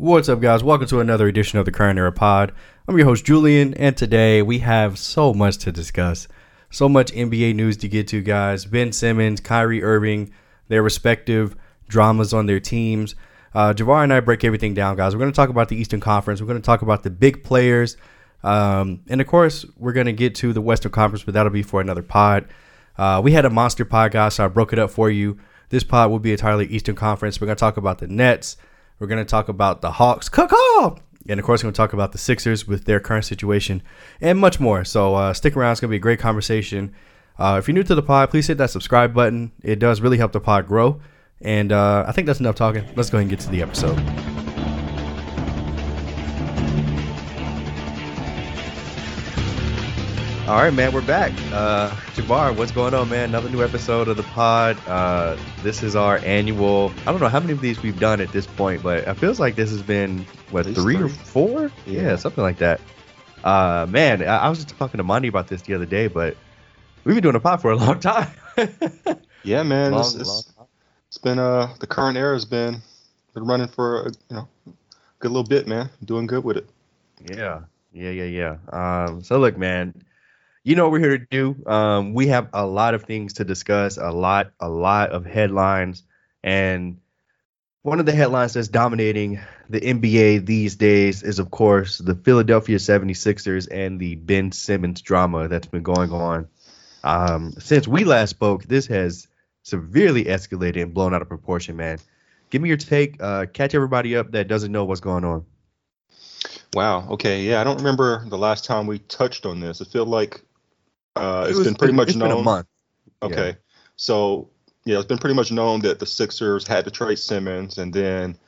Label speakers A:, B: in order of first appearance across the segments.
A: What's up, guys? Welcome to another edition of the Current Era Pod. I'm your host, Julian, and today we have so much to discuss. So much NBA news to get to, guys. Ben Simmons, Kyrie Irving, their respective dramas on their teams. Uh, Javar and I break everything down, guys. We're going to talk about the Eastern Conference. We're going to talk about the big players. Um, and of course, we're going to get to the Western Conference, but that'll be for another pod. Uh, we had a monster pod, guys, so I broke it up for you. This pod will be entirely Eastern Conference. We're going to talk about the Nets. We're going to talk about the Hawks. Caw And of course, we're going to talk about the Sixers with their current situation and much more. So uh, stick around. It's going to be a great conversation. Uh, if you're new to the pod, please hit that subscribe button. It does really help the pod grow. And uh, I think that's enough talking. Let's go ahead and get to the episode. All right, man, we're back. Uh, Javar, what's going on, man? Another new episode of the pod. Uh, this is our annual. I don't know how many of these we've done at this point, but it feels like this has been what three, or four? Yeah. yeah. something like that. Uh, man, I, I was just talking to Monty about this the other day, but we've been doing a pod for a long time.
B: yeah, man, long, it's, it's, it's been uh the current era has been been running for a, you know good little bit, man. Doing good with it.
A: Yeah, yeah, yeah, yeah. Um, so look, man you know what we're here to do. Um, we have a lot of things to discuss, a lot, a lot of headlines, and one of the headlines that's dominating the NBA these days is, of course, the Philadelphia 76ers and the Ben Simmons drama that's been going on. Um, since we last spoke, this has severely escalated and blown out of proportion, man. Give me your take. Uh, catch everybody up that doesn't know what's going on.
B: Wow. Okay. Yeah, I don't remember the last time we touched on this. I feel like uh, it's it been pretty much known.
A: a month.
B: Okay, yeah. so yeah, it's been pretty much known that the Sixers had to trade Simmons, and then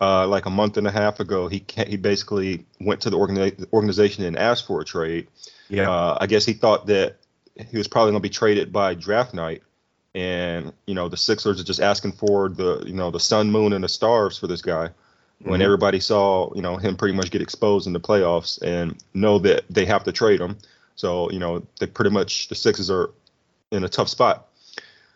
B: uh, like a month and a half ago, he he basically went to the organi- organization and asked for a trade. Yeah, uh, I guess he thought that he was probably going to be traded by draft night, and you know the Sixers are just asking for the you know the sun, moon, and the stars for this guy. When mm-hmm. everybody saw you know him pretty much get exposed in the playoffs and know that they have to trade him, so, you know, they pretty much the Sixers are in a tough spot.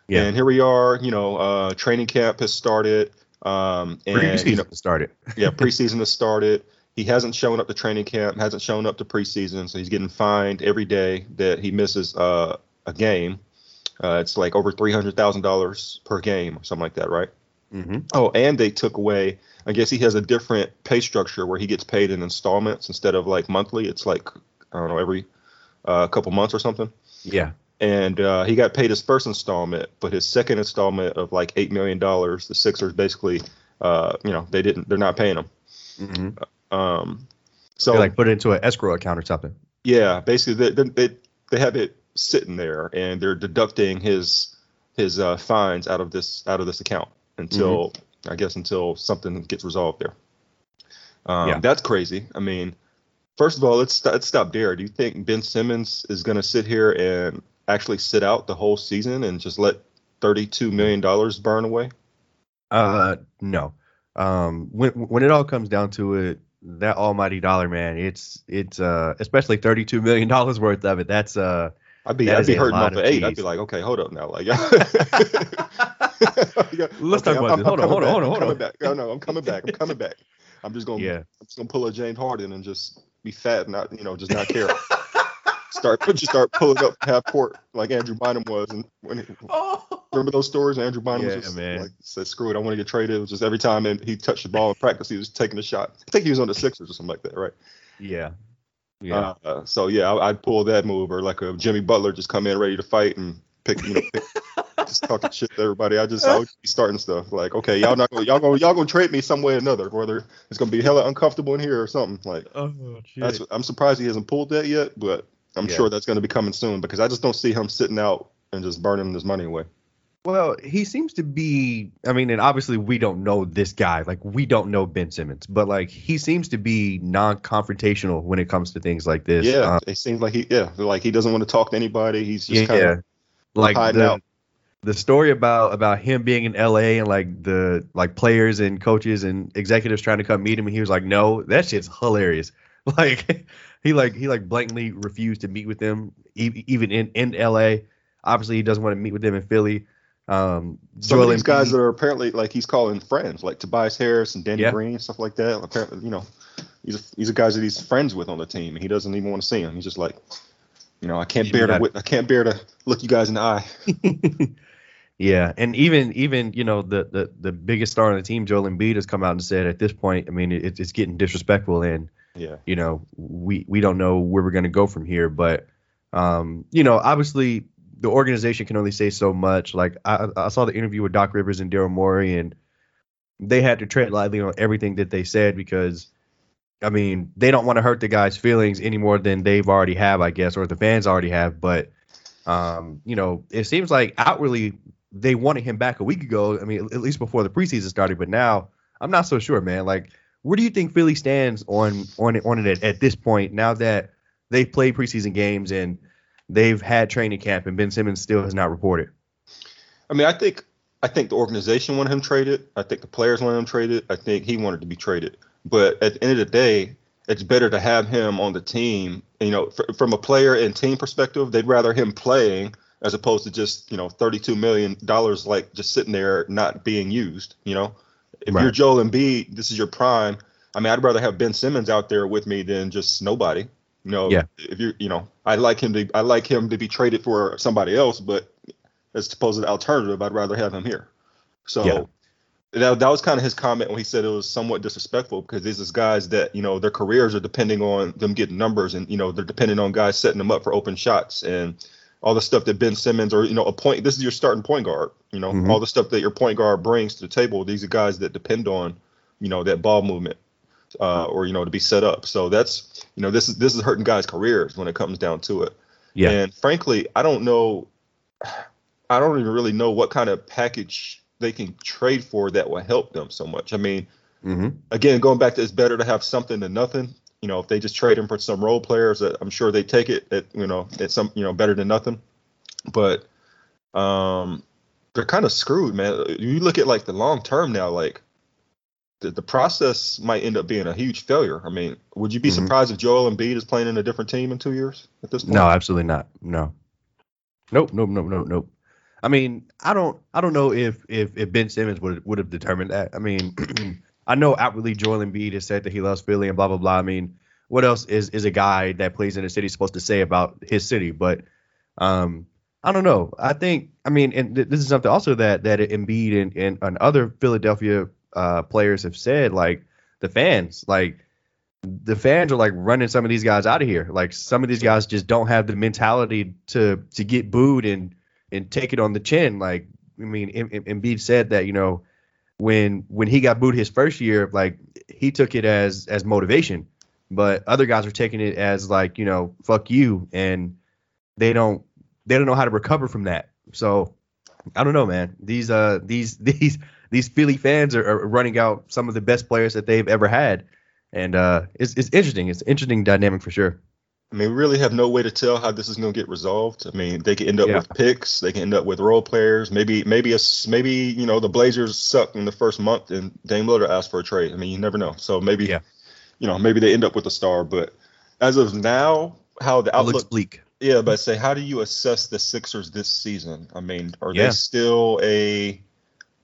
B: Yeah. And here we are, you know, uh, training camp has started. Um, and,
A: preseason
B: you know,
A: started.
B: yeah, preseason has started. He hasn't shown up to training camp, hasn't shown up to preseason, so he's getting fined every day that he misses uh, a game. Uh, it's like over three hundred thousand dollars per game or something like that, right? Mm-hmm. Oh, and they took away. I guess he has a different pay structure where he gets paid in installments instead of like monthly. It's like I don't know every uh, a couple months or something.
A: Yeah.
B: And uh, he got paid his first installment, but his second installment of like eight million dollars, the Sixers basically, uh, you know, they didn't, they're not paying him. Mm-hmm. Um,
A: so they like put it into an escrow account or something.
B: Yeah, basically they they they have it sitting there, and they're deducting his his uh, fines out of this out of this account until mm-hmm. I guess until something gets resolved there. Um, yeah. That's crazy. I mean, First of all, let's let's stop there. Do you think Ben Simmons is going to sit here and actually sit out the whole season and just let thirty-two million dollars burn away?
A: Uh, no. Um, when when it all comes down to it, that almighty dollar, man, it's it's uh, especially thirty-two million dollars worth of it. That's uh,
B: I'd be I'd be hurting off at eight. I'd be like, okay, hold up now, like.
A: Let's okay, talk about I'm, this. Hold on, hold on, hold on, hold on.
B: Back. Oh no, I'm coming back. I'm coming back. I'm just gonna yeah. I'm just gonna pull a James Harden and just be fat and not, you know, just not care. start just start pulling up half court like Andrew Bynum was, and when he, oh. remember those stories? Andrew Bynum yeah, was just man. like said, "Screw it, I want to get traded." It was just every time he touched the ball in practice, he was taking a shot. I think he was on the Sixers or something like that, right?
A: Yeah. Yeah.
B: Uh, so yeah, I, would pull that move, or like a Jimmy Butler just come in ready to fight and pick, you know, pick, just talking shit to everybody. I just I would be starting stuff like, okay, y'all not gonna y'all gonna y'all gonna trade me some way or another, whether it's gonna be hella uncomfortable in here or something. Like, oh, that's I'm surprised he hasn't pulled that yet, but I'm yeah. sure that's gonna be coming soon because I just don't see him sitting out and just burning his money away.
A: Well, he seems to be. I mean, and obviously we don't know this guy. Like we don't know Ben Simmons, but like he seems to be non-confrontational when it comes to things like this.
B: Yeah, um, it seems like he. Yeah, like he doesn't want to talk to anybody. He's just yeah, kind of
A: like the, the story about about him being in LA and like the like players and coaches and executives trying to come meet him and he was like no that shit's hilarious like he like he like blatantly refused to meet with them even in in LA obviously he doesn't want to meet with them in Philly
B: Um, some Joel of these Embiid, guys that are apparently like he's calling friends, like Tobias Harris and Danny yeah. Green, stuff like that. Apparently, you know, he's a, he's a guys that he's friends with on the team, and he doesn't even want to see him. He's just like, you know, I can't bear to I can't bear to look you guys in the eye.
A: yeah, and even even you know the the the biggest star on the team, Joel Embiid, has come out and said at this point, I mean, it, it's getting disrespectful, and yeah, you know, we we don't know where we're gonna go from here, but um, you know, obviously the organization can only say so much. Like I, I saw the interview with Doc Rivers and Daryl Morey, and they had to tread lightly on everything that they said because I mean, they don't want to hurt the guy's feelings any more than they've already have, I guess, or the fans already have. But um, you know, it seems like outwardly they wanted him back a week ago. I mean, at least before the preseason started. But now I'm not so sure, man. Like, where do you think Philly stands on on it on it at, at this point? Now that they've played preseason games and they've had training camp, and Ben Simmons still has not reported.
B: I mean, I think I think the organization wanted him traded. I think the players wanted him traded. I think he wanted to be traded. But at the end of the day, it's better to have him on the team. You know, f- from a player and team perspective, they'd rather him playing as opposed to just you know 32 million dollars like just sitting there not being used. You know, if right. you're Joel Embiid, this is your prime. I mean, I'd rather have Ben Simmons out there with me than just nobody. You know, yeah. if you you know, I like him to I like him to be traded for somebody else, but as opposed to the alternative, I'd rather have him here. So yeah that, that was kind of his comment when he said it was somewhat disrespectful because these is guys that you know their careers are depending on them getting numbers and you know they're depending on guys setting them up for open shots and all the stuff that Ben Simmons or you know a point this is your starting point guard you know mm-hmm. all the stuff that your point guard brings to the table these are guys that depend on you know that ball movement uh, or you know to be set up. So that's you know this is this is hurting guys careers when it comes down to it. Yeah. And frankly I don't know I don't even really know what kind of package they can trade for that will help them so much. I mean, mm-hmm. again, going back to it's better to have something than nothing. You know, if they just trade him for some role players, I'm sure they take it. At you know, it's some you know better than nothing. But um, they're kind of screwed, man. You look at like the long term now, like the, the process might end up being a huge failure. I mean, would you be mm-hmm. surprised if Joel Embiid is playing in a different team in two years at this point?
A: No, absolutely not. No. Nope, nope, nope, nope, nope. I mean, I don't I don't know if if, if Ben Simmons would would have determined that. I mean, I know outwardly Joel Embiid has said that he loves Philly and blah blah blah. I mean, what else is is a guy that plays in a city supposed to say about his city? But um, I don't know. I think I mean, and th- this is something also that that Embiid and and, and other Philadelphia uh, players have said. Like the fans, like the fans are like running some of these guys out of here. Like some of these guys just don't have the mentality to to get booed and and take it on the chin. Like I mean, Embiid said that you know when when he got booed his first year, like he took it as as motivation, but other guys are taking it as like you know fuck you, and they don't they don't know how to recover from that. So I don't know, man. These uh these these these Philly fans are, are running out some of the best players that they've ever had, and uh it's it's interesting. It's an interesting dynamic for sure.
B: I mean, we really have no way to tell how this is going to get resolved. I mean, they could end up yeah. with picks, they can end up with role players. Maybe, maybe a, maybe you know the Blazers suck in the first month, and Dame Lillard asked for a trade. I mean, you never know. So maybe, yeah. you know, maybe they end up with a star. But as of now, how the outlook looks
A: bleak.
B: Yeah, but say, how do you assess the Sixers this season? I mean, are yeah. they still a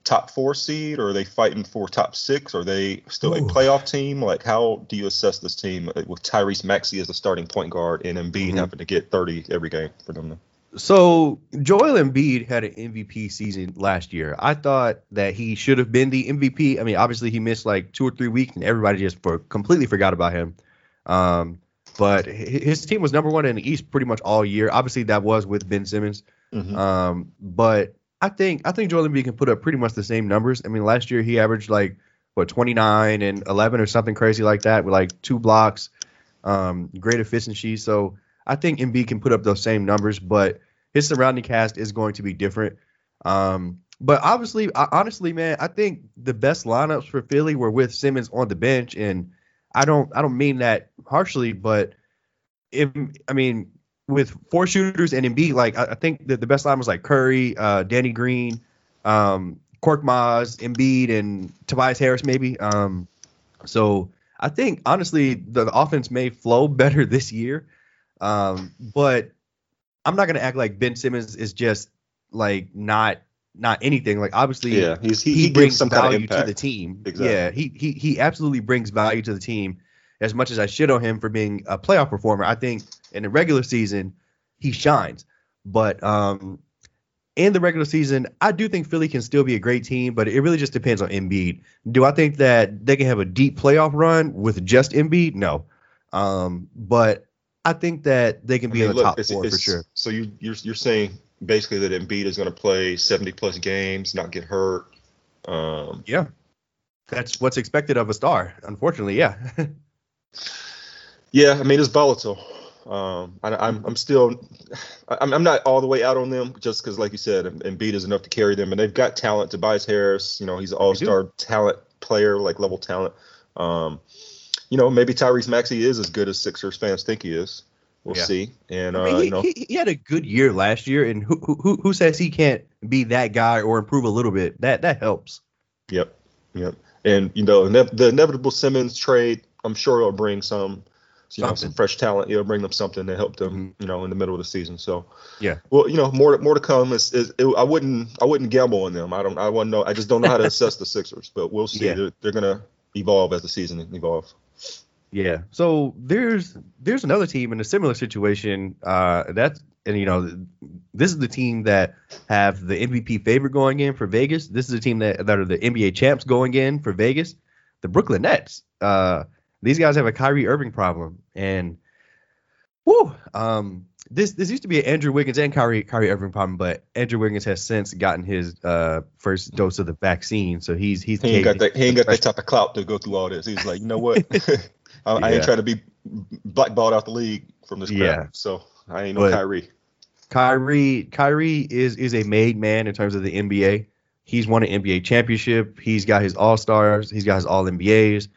B: top four seed, or are they fighting for top six? Are they still Ooh. a playoff team? Like, how do you assess this team with Tyrese Maxey as the starting point guard and Embiid mm-hmm. having to get 30 every game for them?
A: So Joel Embiid had an MVP season last year. I thought that he should have been the MVP. I mean, obviously he missed like two or three weeks, and everybody just for, completely forgot about him. Um, but his team was number one in the East pretty much all year. Obviously, that was with Ben Simmons. Mm-hmm. Um, but I think I think Joel Embiid can put up pretty much the same numbers. I mean, last year he averaged like what 29 and 11 or something crazy like that with like two blocks, um, great efficiency. So I think Embiid can put up those same numbers, but his surrounding cast is going to be different. Um, but obviously, I, honestly, man, I think the best lineups for Philly were with Simmons on the bench, and I don't I don't mean that harshly, but if I mean with four shooters and Embiid, like I, I think that the best line was like Curry, uh, Danny Green, um, Korkmaz, Embiid, and Tobias Harris, maybe. Um, so I think honestly the, the, offense may flow better this year, um, but I'm not gonna act like Ben Simmons is just like not not anything. Like obviously,
B: Yeah, he,
A: he, brings
B: some kind of
A: value to the team.
B: Exactly.
A: Yeah, he he he absolutely brings value to the team. As much as I shit on him for being a playoff performer, I think in the regular season he shines. But um, in the regular season, I do think Philly can still be a great team, but it really just depends on Embiid. Do I think that they can have a deep playoff run with just Embiid? No. Um, but I think that they can
B: I
A: be
B: mean,
A: in the
B: look,
A: top four for sure.
B: So you you're you're saying basically that Embiid is going to play 70 plus games, not get hurt. Um,
A: Yeah. That's what's expected of a star. Unfortunately, yeah.
B: yeah, I mean it's volatile. Um, I, I'm I'm still I'm I'm not all the way out on them just because, like you said, Embiid is enough to carry them, and they've got talent. Tobias Harris, you know, he's an all-star talent player, like level talent. Um, you know, maybe Tyrese Maxey is as good as Sixers fans think he is. We'll
A: Yeah.
B: see. And
A: I
B: uh,
A: mean, he,
B: you know,
A: he, he had a good year last year, and who, who who says he can't be that guy or improve a little bit? That that helps.
B: Yep, yep. And you know, the inevitable Simmons trade, I'm sure it'll bring some, you know, some fresh talent. It'll bring them something to help them, you know, in the middle of the season. So,
A: Yeah.
B: Well, you know, more more to come. Is, is it, I wouldn't I wouldn't gamble on them. I don't I wouldn't know. I just don't know how to assess the Sixers, but we'll see.
A: Yeah.
B: They're, they're gonna evolve as the season evolves.
A: Yeah. So there's there's another team in a similar situation. Uh, that's and you know this is the team that have the MVP favorite going in for Vegas. This is the team that that are the NBA champs going in for Vegas. The Brooklyn Nets. Uh, these guys have a Kyrie Irving problem, and whoo, um, this this used to be an Andrew Wiggins and Kyrie Kyrie Irving problem, but Andrew Wiggins has since gotten his uh first dose of the vaccine, so he's he's
B: He ain't got that. He ain't got that type of clout to go through all this. He's like, you know what? I, I ain't trying to be blackballed out the league from this crap.
A: Yeah.
B: So I ain't no
A: But-
B: Kyrie.
A: Kyrie Kyrie is is a made man in terms of the NBA. He's won an NBA championship. He's got his All Stars. He's got his All NBAs.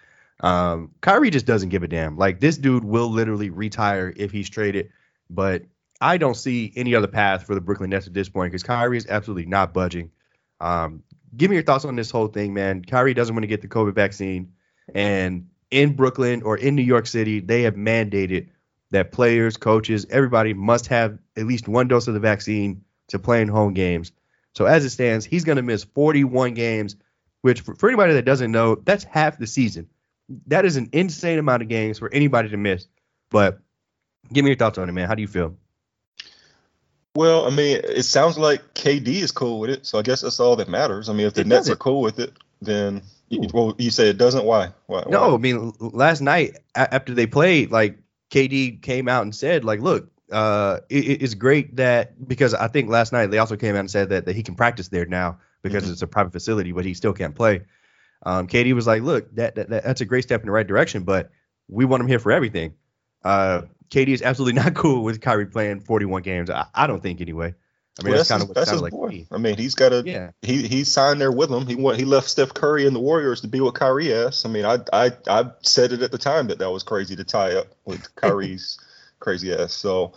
A: Um, Kyrie just doesn't give a damn. Like this dude will literally retire if he's traded. But I don't see any other path for the Brooklyn Nets at this point because Kyrie is absolutely not budging. Um, give me your thoughts on this whole thing, man. Kyrie doesn't want to get the COVID vaccine, and in Brooklyn or in New York City, they have mandated that players, coaches, everybody must have at least one dose of the vaccine to play in home games. So as it stands, he's going to miss 41 games, which for, for anybody that doesn't know, that's half the season. That is an insane amount of games for anybody to miss. But give me your thoughts on it, man. How do you feel?
B: Well, I mean, it sounds like KD is cool with it, so I guess that's all that matters. I mean, if the
A: It
B: Nets
A: doesn't.
B: are cool with it, then you, well, you say it doesn't. Why? Why?
A: No, I mean last night after they played, like KD came out and said, like, look, uh, it, it- it's great that because I think last night they also came out and said that, that he can practice there now because
B: Mhm.
A: it's a private facility, but he still can't play. Um, KD was like, look, that, that, that that's a great step in the right direction, but we want him here for everything. Uh, KD is absolutely not cool with Kyrie playing 41 games. I, I don't think anyway. I mean,
B: Well,
A: that's, kind
B: his-
A: of sounds
B: his
A: like.
B: boy. I mean, he's got a
A: Yeah.
B: he he signed there with him. He went he left Steph Curry and the Warriors to be with Kyrie. I mean, I I I said it at the time that that was crazy to tie up with Kyrie's crazy ass. So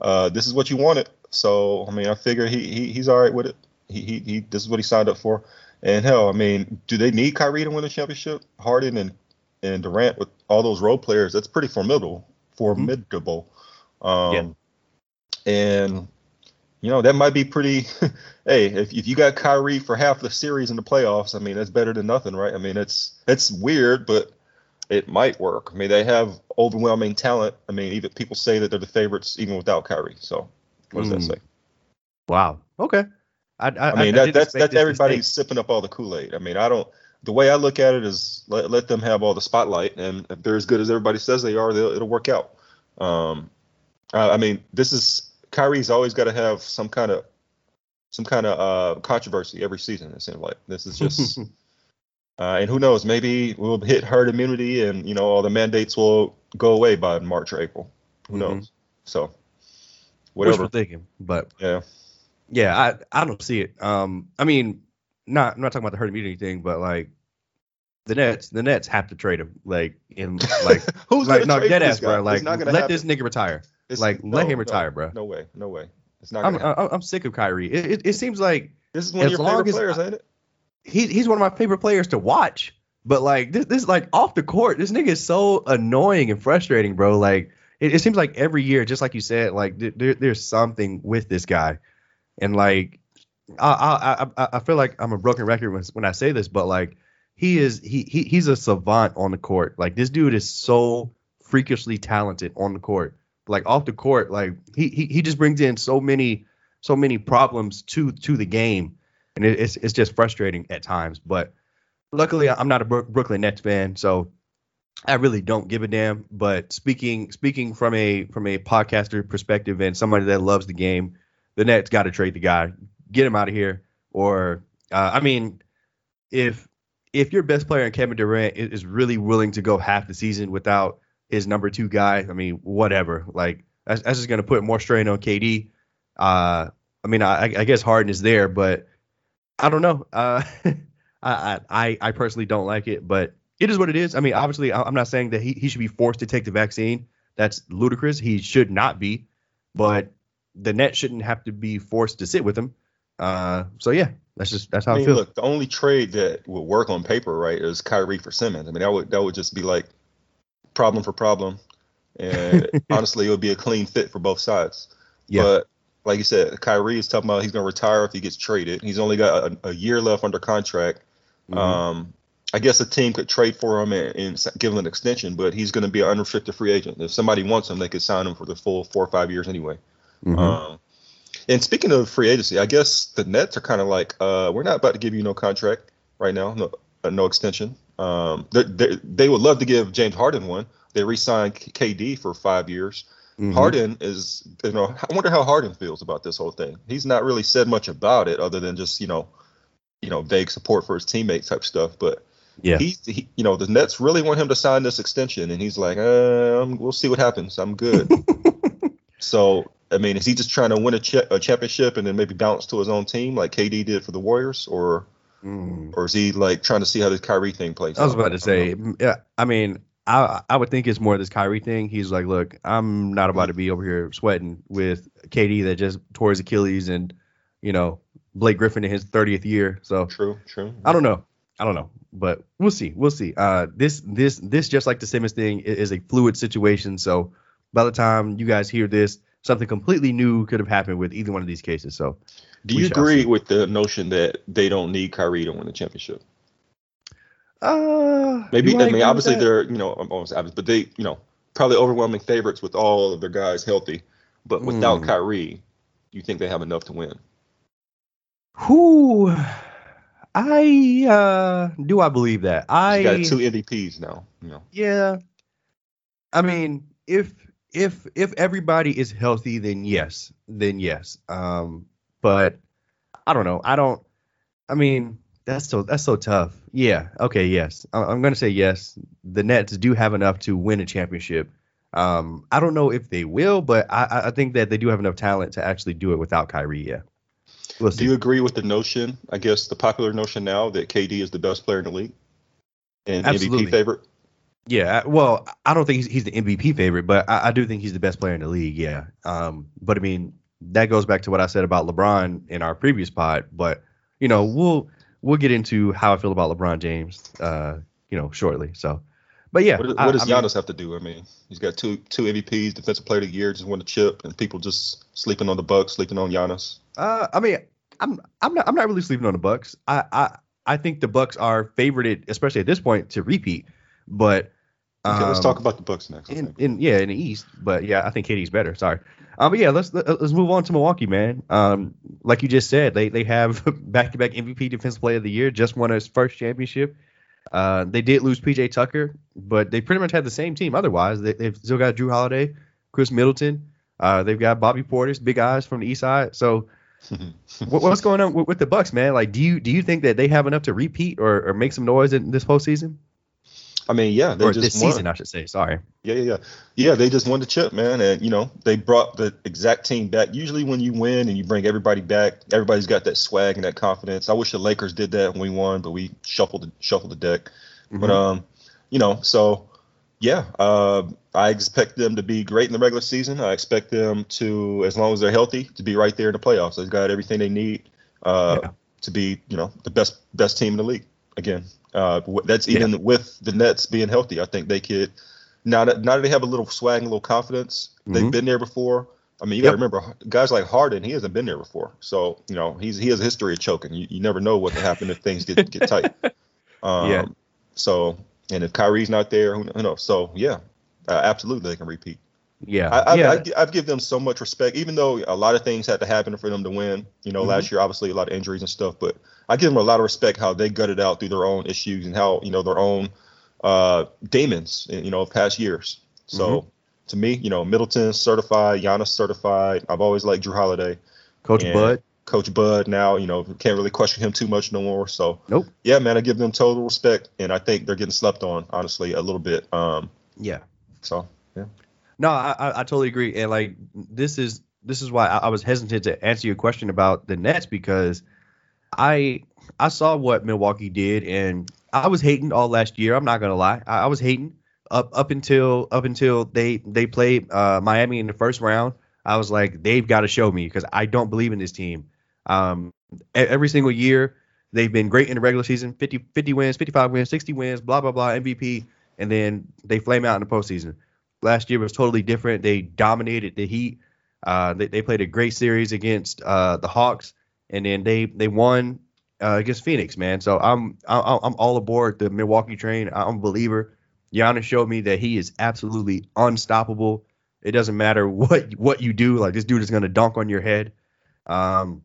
B: uh, this is what you wanted. So I mean, I figure he, he he's all right with it. He, he he this is what he signed up for. And hell, I mean, do they need Kyrie to win the championship? Harden and and Durant with all those role players, that's pretty formidable. Formidable. Um,
A: Yeah.
B: And you know that might be pretty. hey, if, if you got Kyrie for half the series in the playoffs, I mean that's better than nothing, right? I mean it's it's weird, but it might work. I mean they have overwhelming talent. I mean even people say that they're the favorites even without Kyrie. So what does
A: Mm.
B: that say?
A: Wow. Okay. I, I,
B: I mean
A: I
B: that,
A: didn't
B: that's
A: expect
B: that's
A: this
B: everybody
A: stay.
B: sipping up all the Kool Aid. I mean I don't. The way I look at it is let, let them have all the spotlight, and if they're as good as everybody says they are, they'll, it'll work out. Um, I, I mean this is Kyrie's always got to have some kind of some kind of uh, controversy every season. It seems like this is just. Uh, and who knows? Maybe we'll hit herd immunity, and you know all the mandates will go away by March or April. Who
A: Mhm.
B: knows? So, whatever.
A: Wishful
B: whatever.
A: thinking, but
B: Yeah.
A: Yeah, I I don't see it. Um, I mean, not I'm not talking about the herd immunity thing, but like the Nets, the Nets have to trade him. Like in like
B: Who's
A: like
B: gonna
A: no
B: trade
A: dead ass,
B: guy?
A: bro. Like let
B: happen.
A: this nigga retire.
B: It's-
A: like, let him
B: no,
A: retire, bro.
B: No way. No way. It's not
A: I'm. I'm, I'm sick of Kyrie. It, it, it seems like
B: This is one of your favorite
A: as
B: players, ain't it?
A: he, he's one of my favorite players to watch. But like this, this like off the court, this nigga is so annoying and frustrating, bro. Like it, it seems like every year, just like you said, like there, there's something with this guy, and like I I I, feel like I'm a broken record when, when I say this, but like he is he, he he's a savant on the court. Like this dude is so freakishly talented on the court. Like off the court, like he he, he just brings in so many so many problems to to the game, and it, it's it's just frustrating at times. But luckily, I'm not a Brooklyn Nets fan, so I really don't give a damn. But speaking speaking from a from a podcaster perspective and somebody that loves the game, the Nets got to trade the guy, get him out of here. Or uh, I mean, if if your best player in Kevin Durant is really willing to go half the season without his number two guy, I mean, whatever. Like that's, that's just gonna put more strain on KD. Uh, I mean, I, I guess Harden is there, but I don't know. Uh, I, I I personally don't like it, but it is what it is. I mean, obviously, I'm not saying that he, he should be forced to take the vaccine. That's ludicrous. He should not be, but the net shouldn't have to be forced to sit with him. Uh, so yeah, that's just that's how I, mean, I feel. Look,
B: the only trade that would work on paper, right, is Kyrie for Simmons. I mean, that would that would just be like problem for problem, and honestly, it would be a clean fit for both sides. Yeah. But like you said, Kyrie is talking about he's going to retire if he gets traded. He's only got a, a year left under contract. Mm-hmm. Um, I guess a team could trade for him and, and give him an extension, but he's going to be an unrestricted free agent. If somebody wants him, they could sign him for the full four or five years anyway. Mm-hmm. Um, and speaking of free agency, I guess the Nets are kind of like, uh, we're not about to give you no contract right now, no, uh, no extension. Um, they, they, they would love to give James Harden one. They re-signed KD for five years. Mm-hmm. Harden is, you know, I wonder how Harden feels about this whole thing. He's not really said much about it other than just, you know, you know, vague support for his teammates type stuff. But yeah, he, he you know, the Nets really want him to sign this extension, and he's like, um, we'll see what happens. I'm good. so, I mean, is he just trying to win a, cha- a, championship and then maybe bounce to his own team like KD did for the Warriors, or, mm. or is he like trying to see how this Kyrie thing plays?
A: I was about to say, yeah, I mean, I I would think it's more this Kyrie thing. He's like, look, I'm not about to be over here sweating with KD that just tore his Achilles and you know Blake Griffin in his 30th year. So
B: true, true.
A: I don't know. I don't know, but we'll see. We'll see. Uh, this this this just like the Simmons thing is a fluid situation. So by the time you guys hear this, something completely new could have happened with either one of these cases. So,
B: do you agree see. with the notion that they don't need Kyrie to win the championship?
A: Uh,
B: maybe I mean obviously they're you know almost obvious, but they you know probably overwhelming favorites with all of their guys healthy. But without mm. Kyrie, you think they have enough to win?
A: Who? I uh do I believe that I
B: got two MVPs now. You know.
A: Yeah. I mean, if if if everybody is healthy, then yes, then yes. Um, but I don't know. I don't. I mean, that's so that's so tough. Yeah. Okay. Yes. I'm going to say yes. The Nets do have enough to win a championship. Um, I don't know if they will, but I, I think that they do have enough talent to actually do it without Kyrie. Yeah.
B: We'll do you agree with the notion? I guess the popular notion now that KD is the best player in the league and Absolutely. MVP favorite.
A: Yeah, well, I don't think he's, he's the MVP favorite, but I, I, do think he's the best player in the league. Yeah, um, but I mean that goes back to what I said about LeBron in our previous pod. But you know, we'll we'll get into how I feel about LeBron James, uh, you know, shortly. So, but yeah,
B: what, what I, does I Giannis mean, have to do? I mean, he's got two two MVPs, Defensive Player of the Year, just won the chip, and people just sleeping on the Bucks, sleeping on Giannis.
A: Uh, I mean, I'm I'm not I'm not really sleeping on the Bucks. I I I think the Bucks are favored, especially at this point, to repeat. But
B: um, okay, let's talk um, about the Bucks next.
A: In, in, yeah, in the East, but yeah, I think KD's better. Sorry, um, but yeah, let's let's move on to Milwaukee, man. Um, like you just said, they they have back to back MVP Defensive Player of the Year, just won his first championship. Uh, they did lose PJ Tucker, but they pretty much had the same team. Otherwise, they, have still got Jrue Holiday, Khris Middleton. Uh, they've got Bobby Portis, big eyes from the East Side. So, what, what's going on with, with, the Bucks, man? Like, do you do you think that they have enough to repeat or, or make some noise in this postseason?
B: I mean, yeah, they
A: or
B: just
A: this
B: won.
A: season, I should say. Sorry.
B: Yeah, yeah, yeah, yeah. They just won the chip, man, and you know they brought the exact team back. Usually, when you win and you bring everybody back, everybody's got that swag and that confidence. I wish the Lakers did that when we won, but we shuffled the, shuffled the deck. Mm-hmm. But um, you know, so yeah, uh, I expect them to be great in the regular season. I expect them to, as long as they're healthy, to be right there in the playoffs. They've got everything they need uh, yeah. to be, you know, the best best team in the league again. Uh, that's even yeah. with the Nets being healthy. I think they could now that now that they have a little swag and a little confidence. Mm-hmm. They've been there before. I mean, you
A: Yep.
B: got to remember, guys like Harden, he hasn't been there before, so you know he's he has a history of choking. You, you never know what can happen if things get get tight. Um,
A: Yeah.
B: So, and if Kyrie's not there, who, who knows? So, yeah, uh, absolutely they can repeat.
A: Yeah,
B: I, I,
A: yeah,
B: I, gi- I've give them so much respect, even though a lot of things had to happen for them to win. You know,
A: Mhm.
B: last year obviously a lot of injuries and stuff, but I give them a lot of respect how they gutted out through their own issues and how you know their own uh, demons, you know, of past years. So
A: Mm-hmm.
B: to me, you know, Middleton certified, Giannis certified. I've always liked Jrue Holiday,
A: Coach Bud.
B: Coach Bud. Now, you know, can't really question him too much no more. So
A: Nope.
B: yeah, man, I give them total respect, and I think they're getting slept on, honestly, a little bit. Um,
A: Yeah.
B: so
A: No, I, I I totally agree, and like this is this is why I, I was hesitant to answer your question about the Nets because I I saw what Milwaukee did, and I was hating all last year. I'm not gonna lie, I, I was hating up up until up until they they played uh, Miami in the first round. I was like, they've got to show me because I don't believe in this team. Um, every single year they've been great in the regular season 50, 50 wins, 55 wins, 60 wins, blah blah blah, MVP, and then they flame out in the postseason. Last year was totally different. They dominated the Heat. Uh, they, they played a great series against uh, the Hawks, and then they they won uh, against Phoenix, man. So I'm I'm I'm all aboard the Milwaukee train. I'm a believer. Giannis showed me that he is absolutely unstoppable. It doesn't matter what what you do. Like this dude is gonna dunk on your head. Um,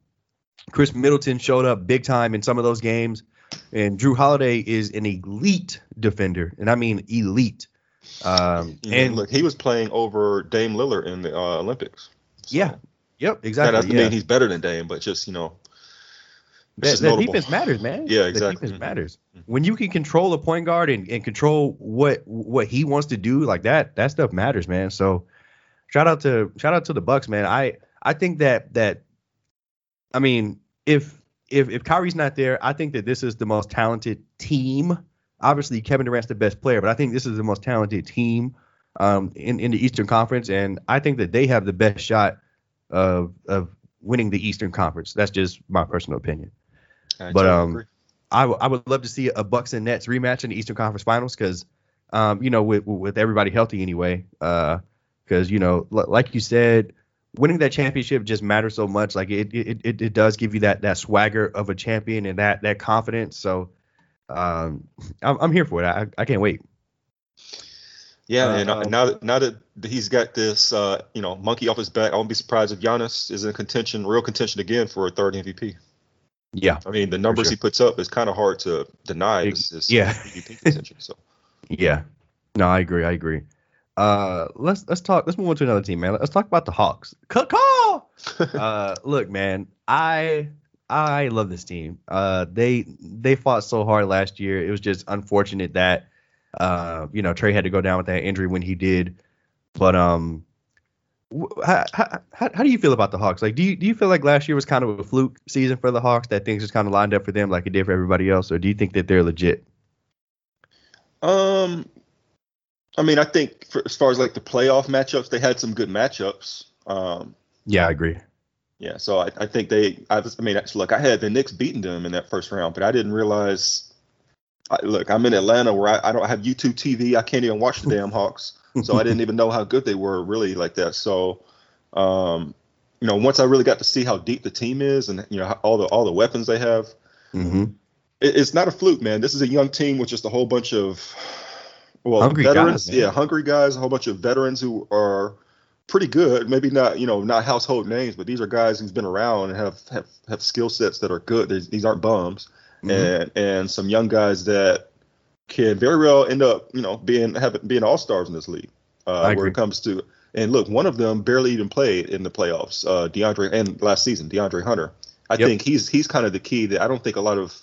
A: Khris Middleton showed up big time in some of those games, and Jrue Holiday is an elite defender, and I mean elite. Um,
B: and
A: and
B: look, he was playing over Dame Lillard in the uh, Olympics. So,
A: yeah, yep, Exactly.
B: That doesn't
A: yeah.
B: mean he's better than Dame, but just you know,
A: that, defense matters, man.
B: Yeah, exactly.
A: The defense
B: Mhm.
A: matters. When you can control a point guard and, and control what what he wants to do, like that, that stuff matters, man. So shout out to shout out to the Bucks, man. I I think that that I mean, if if if Kyrie's not there, I think that this is the most talented team. Obviously, Kevin Durant's the best player, but I think this is the most talented team um, in in the Eastern Conference, and I think that they have the best shot of of winning the Eastern Conference. That's just my personal opinion.
B: I
A: but, um,
B: agree.
A: I, w- I would love to see a Bucks and Nets rematch in the Eastern Conference Finals because, um, you know, with with everybody healthy anyway, because you know, l- like you said, winning that championship just matters so much. Like it it, it, it does give you that that swagger of a champion and that that confidence. So, um, I'm, I'm here for it. I I can't wait.
B: Yeah,
A: uh,
B: and uh,
A: um,
B: now that now that he's got this, uh, you know, monkey off his back, I won't be surprised if Giannis is in contention, real contention again for a third MVP.
A: Yeah,
B: I mean, the numbers
A: sure.
B: he puts up is kind of hard to deny.
A: It-
B: This, this
A: yeah.
B: MVP contention. So
A: yeah. No, I agree. I agree. Uh, let's let's talk. Let's move on to another team, man. Let's talk about the Hawks. Cut call. uh, look, man, I I love this team. Uh, they they fought so hard last year. It was just unfortunate that uh, you know, Trae had to go down with that injury when he did. But um, how, how how do you feel about the Hawks? Like, do you do you feel like last year was kind of a fluke season for the Hawks that things just kind of lined up for them like it did for everybody else, or do you think that they're legit?
B: Um, I mean, I think for, as far as like the playoff matchups, they had some good matchups. Um,
A: Yeah, I agree.
B: Yeah, so I, I think they. I, was, I mean, look, I had the Knicks beating them in that first round, but I didn't realize. I, look, I'm in Atlanta where I, I don't have YouTube TV. I can't even watch the damn Hawks, so I didn't even know how good they were really like that. So, um, you know, once I really got to see how deep the team is and you know all the all the weapons they have,
A: Mm-hmm.
B: it, it's not a fluke, man. This is a young team with just a whole bunch of well
A: Hungry
B: veterans,
A: guys,
B: yeah, hungry guys, a whole bunch of veterans who are pretty good. Maybe not, you know, not household names, but these are guys who's been around and have have, have skill sets that are good. These, these aren't bums,
A: Mm-hmm.
B: and and some young guys that can very well end up, you know, being having being all stars in this league. Uh, where it comes to and look, one of them barely even played in the playoffs. Uh, DeAndre and last season, DeAndre Hunter. I
A: Yep.
B: think he's he's kind of the key that I don't think a lot of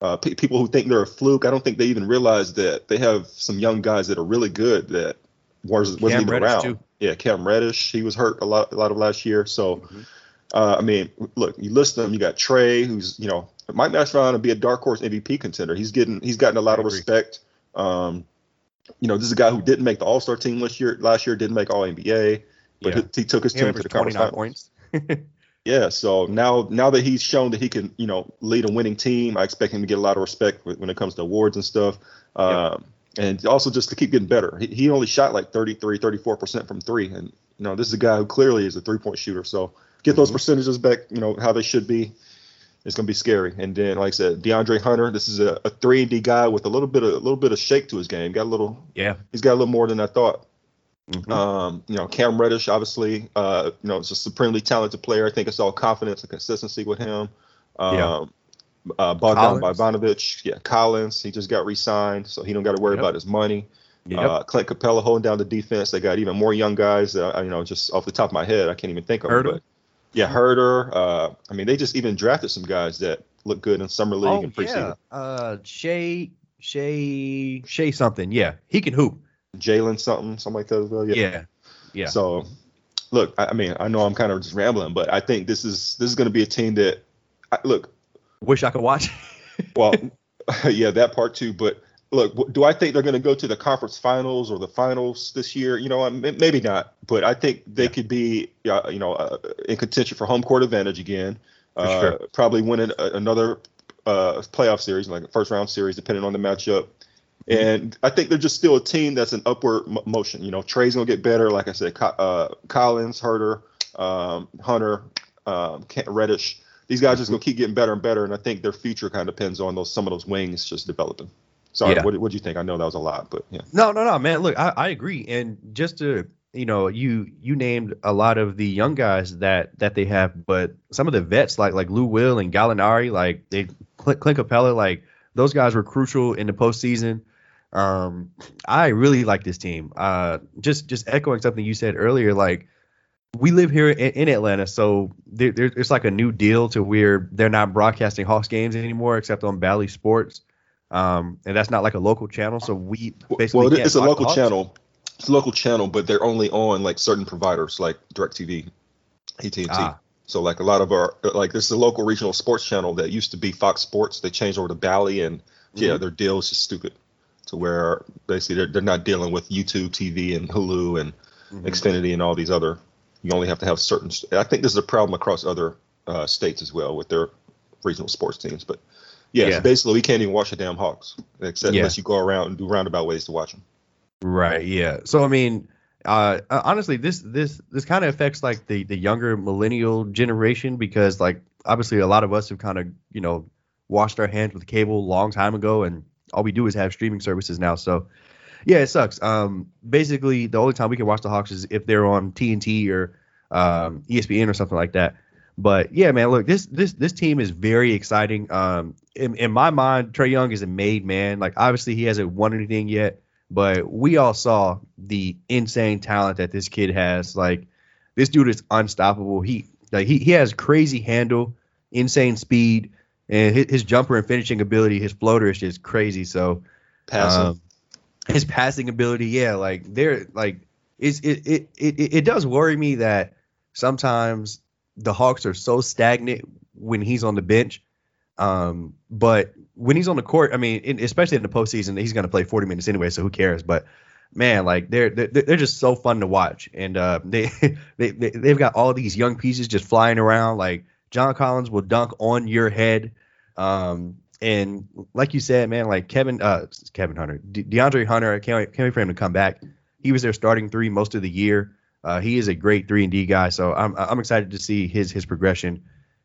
B: uh, pe- people who think they're a fluke. I don't think they even realize that they have some young guys that are really good that was wasn't
A: Cam
B: even
A: Reddish,
B: around.
A: too.
B: Yeah, Cam Reddish, he was hurt a lot a lot of last year. So,
A: Mhm.
B: uh, I mean, look, you list them. You got Trae, who's you know around and be a dark horse MVP contender. He's getting he's gotten a lot of respect. Um, you know, this is a guy who didn't make the All Star team last year. Last year, didn't make All NBA, but
A: Yeah.
B: he, he took his
A: He
B: team to the conference
A: 29
B: finals.
A: points.
B: Yeah, so now now that he's shown that he can, you know, lead a winning team, I expect him to get a lot of respect when when it comes to awards and stuff. Um, and also just to keep getting better. He, he only shot like 33, 34% from three. And You know, this is a guy who clearly is a three point shooter. So get those mm-hmm. percentages back, you know, how they should be. It's gonna be scary. And then, like I said, DeAndre Hunter, this is a, a three and D guy with a little bit of a little bit of shake to his game. Got a little,
A: yeah,
B: he's got a little more than I thought. Mm-hmm. Um, you know, Cam Reddish, obviously, uh, you know, it's a supremely talented player. I think it's all confidence and consistency with him. Um, yeah. Uh, Bogdan Bogdanovic, yeah, Collins, he just got re-signed, so he don't got to worry yep. about his money. Yep. Uh, Clint Capela holding down the defense. They got even more young guys. Uh, you know, just off the top of my head, I can't even think of them. But yeah, Huerter. Uh, I mean, they just even drafted some guys that look good in summer league oh, and preseason.
A: Yeah. Uh, Shai something. Yeah, he can hoop.
B: Jalen something, something like that as well.
A: Yeah. Yeah. yeah.
B: So, look, I, I, mean, I know I'm kind of just rambling, but I think this is this is going to be a team that, I, look.
A: Wish I could watch.
B: well, yeah, that part too. But look, do I think they're going to go to the conference finals or the finals this year? You know, maybe not, but I think they yeah. could be, you know, uh, in contention for home court advantage again. Uh, sure. Probably winning another uh, playoff series, like a first round series, depending on the matchup. Mm-hmm. And I think they're just still a team that's an upward m- motion. You know, Trae's gonna get better. Like I said, Co- uh, Collins, Huerter, um, Hunter, um, Reddish. These guys just gonna keep getting better and better. And I think their future kind of depends on those some of those wings just developing. Sorry, yeah. what what do you think? I know that was a lot, but yeah.
A: No, no, no, man. Look, I, I agree. And just to you know, you you named a lot of the young guys that that they have, but some of the vets like like Lou Will and Gallinari, like they Clint, Clint Capela, like those guys were crucial in the postseason. Um, I really like this team. Uh, just just echoing something you said earlier, like we live here in, in Atlanta, so there, there, it's like a new deal to where they're not broadcasting Hawks games anymore, except on Bally Sports. Um, and that's not like a local channel. So we basically
B: well, it's a local channel. It's a local channel, but they're only on like certain providers like DirecTV, AT&T. Ah. So like a lot of our like this is a local regional sports channel that used to be Fox Sports. They changed over to Bally, and mm-hmm. yeah, their deal is just stupid. To where basically they're, they're not dealing with YouTube TV and Hulu and mm-hmm. Xfinity and all these other. You only have to have certain. I think this is a problem across other uh, states as well with their regional sports teams, but yeah, yeah. So basically, we can't even watch the damn Hawks except yeah. unless you go around and do roundabout ways to watch them.
A: Right. Yeah. So I mean, uh, uh honestly, this this this kind of affects like the the younger millennial generation because like obviously a lot of us have kind of you know washed our hands with cable a long time ago, and all we do is have streaming services now. So yeah, it sucks. Um, basically, the only time we can watch the Hawks is if they're on TNT or um, ESPN or something like that. But yeah, man, look, this this this team is very exciting. Um, in, in my mind, Trae Young is a made man. Like obviously he hasn't won anything yet, but we all saw the insane talent that this kid has. Like this dude is unstoppable. He like he, he has crazy handle, insane speed, and his, his jumper and finishing ability, his floater is just crazy. So passing. Um, his passing ability, yeah, like there like it's it, it it it does worry me that sometimes the Hawks are so stagnant when he's on the bench. Um, but when he's on the court, I mean, in, especially in the postseason, he's going to play 40 minutes anyway, so who cares? But man, like they're they're, they're just so fun to watch, and uh, they, they they they've got all these young pieces just flying around. Like John Collins will dunk on your head. Um, and like you said, man, like Kevin, uh, Kevin Hunter, De- DeAndre Hunter, I can't wait, can't wait for him to come back. He was their starting three most of the year. Uh, he is a great three and D guy, so I'm I'm excited to see his his progression.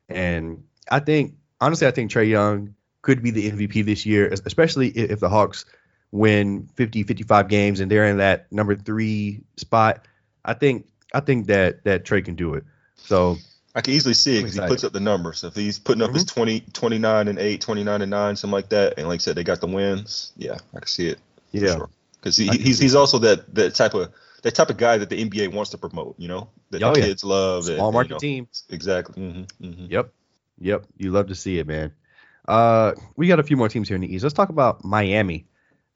A: And I think honestly, I think Trae Young could be the MVP this year, especially if the Hawks win 50, 55 games and they're in that number three spot. I think I think that that Trae can do it. So
B: I can easily see it because he puts up the numbers. So If he's putting up mm-hmm. his 20, 29 and 8, 29 and 9, something like that, and like I said, they got the wins, yeah, I can see it.
A: Yeah.
B: Because sure. he, he's, he's also that, that type of – that type of guy that the NBA wants to promote. You know, that oh, the kids yeah. love.
A: Small and, market
B: you know,
A: team.
B: Exactly. Mm-hmm, mm-hmm.
A: Yep. Yep. You love to see it, man. Uh, we got a few more teams here in the East. Let's talk about Miami.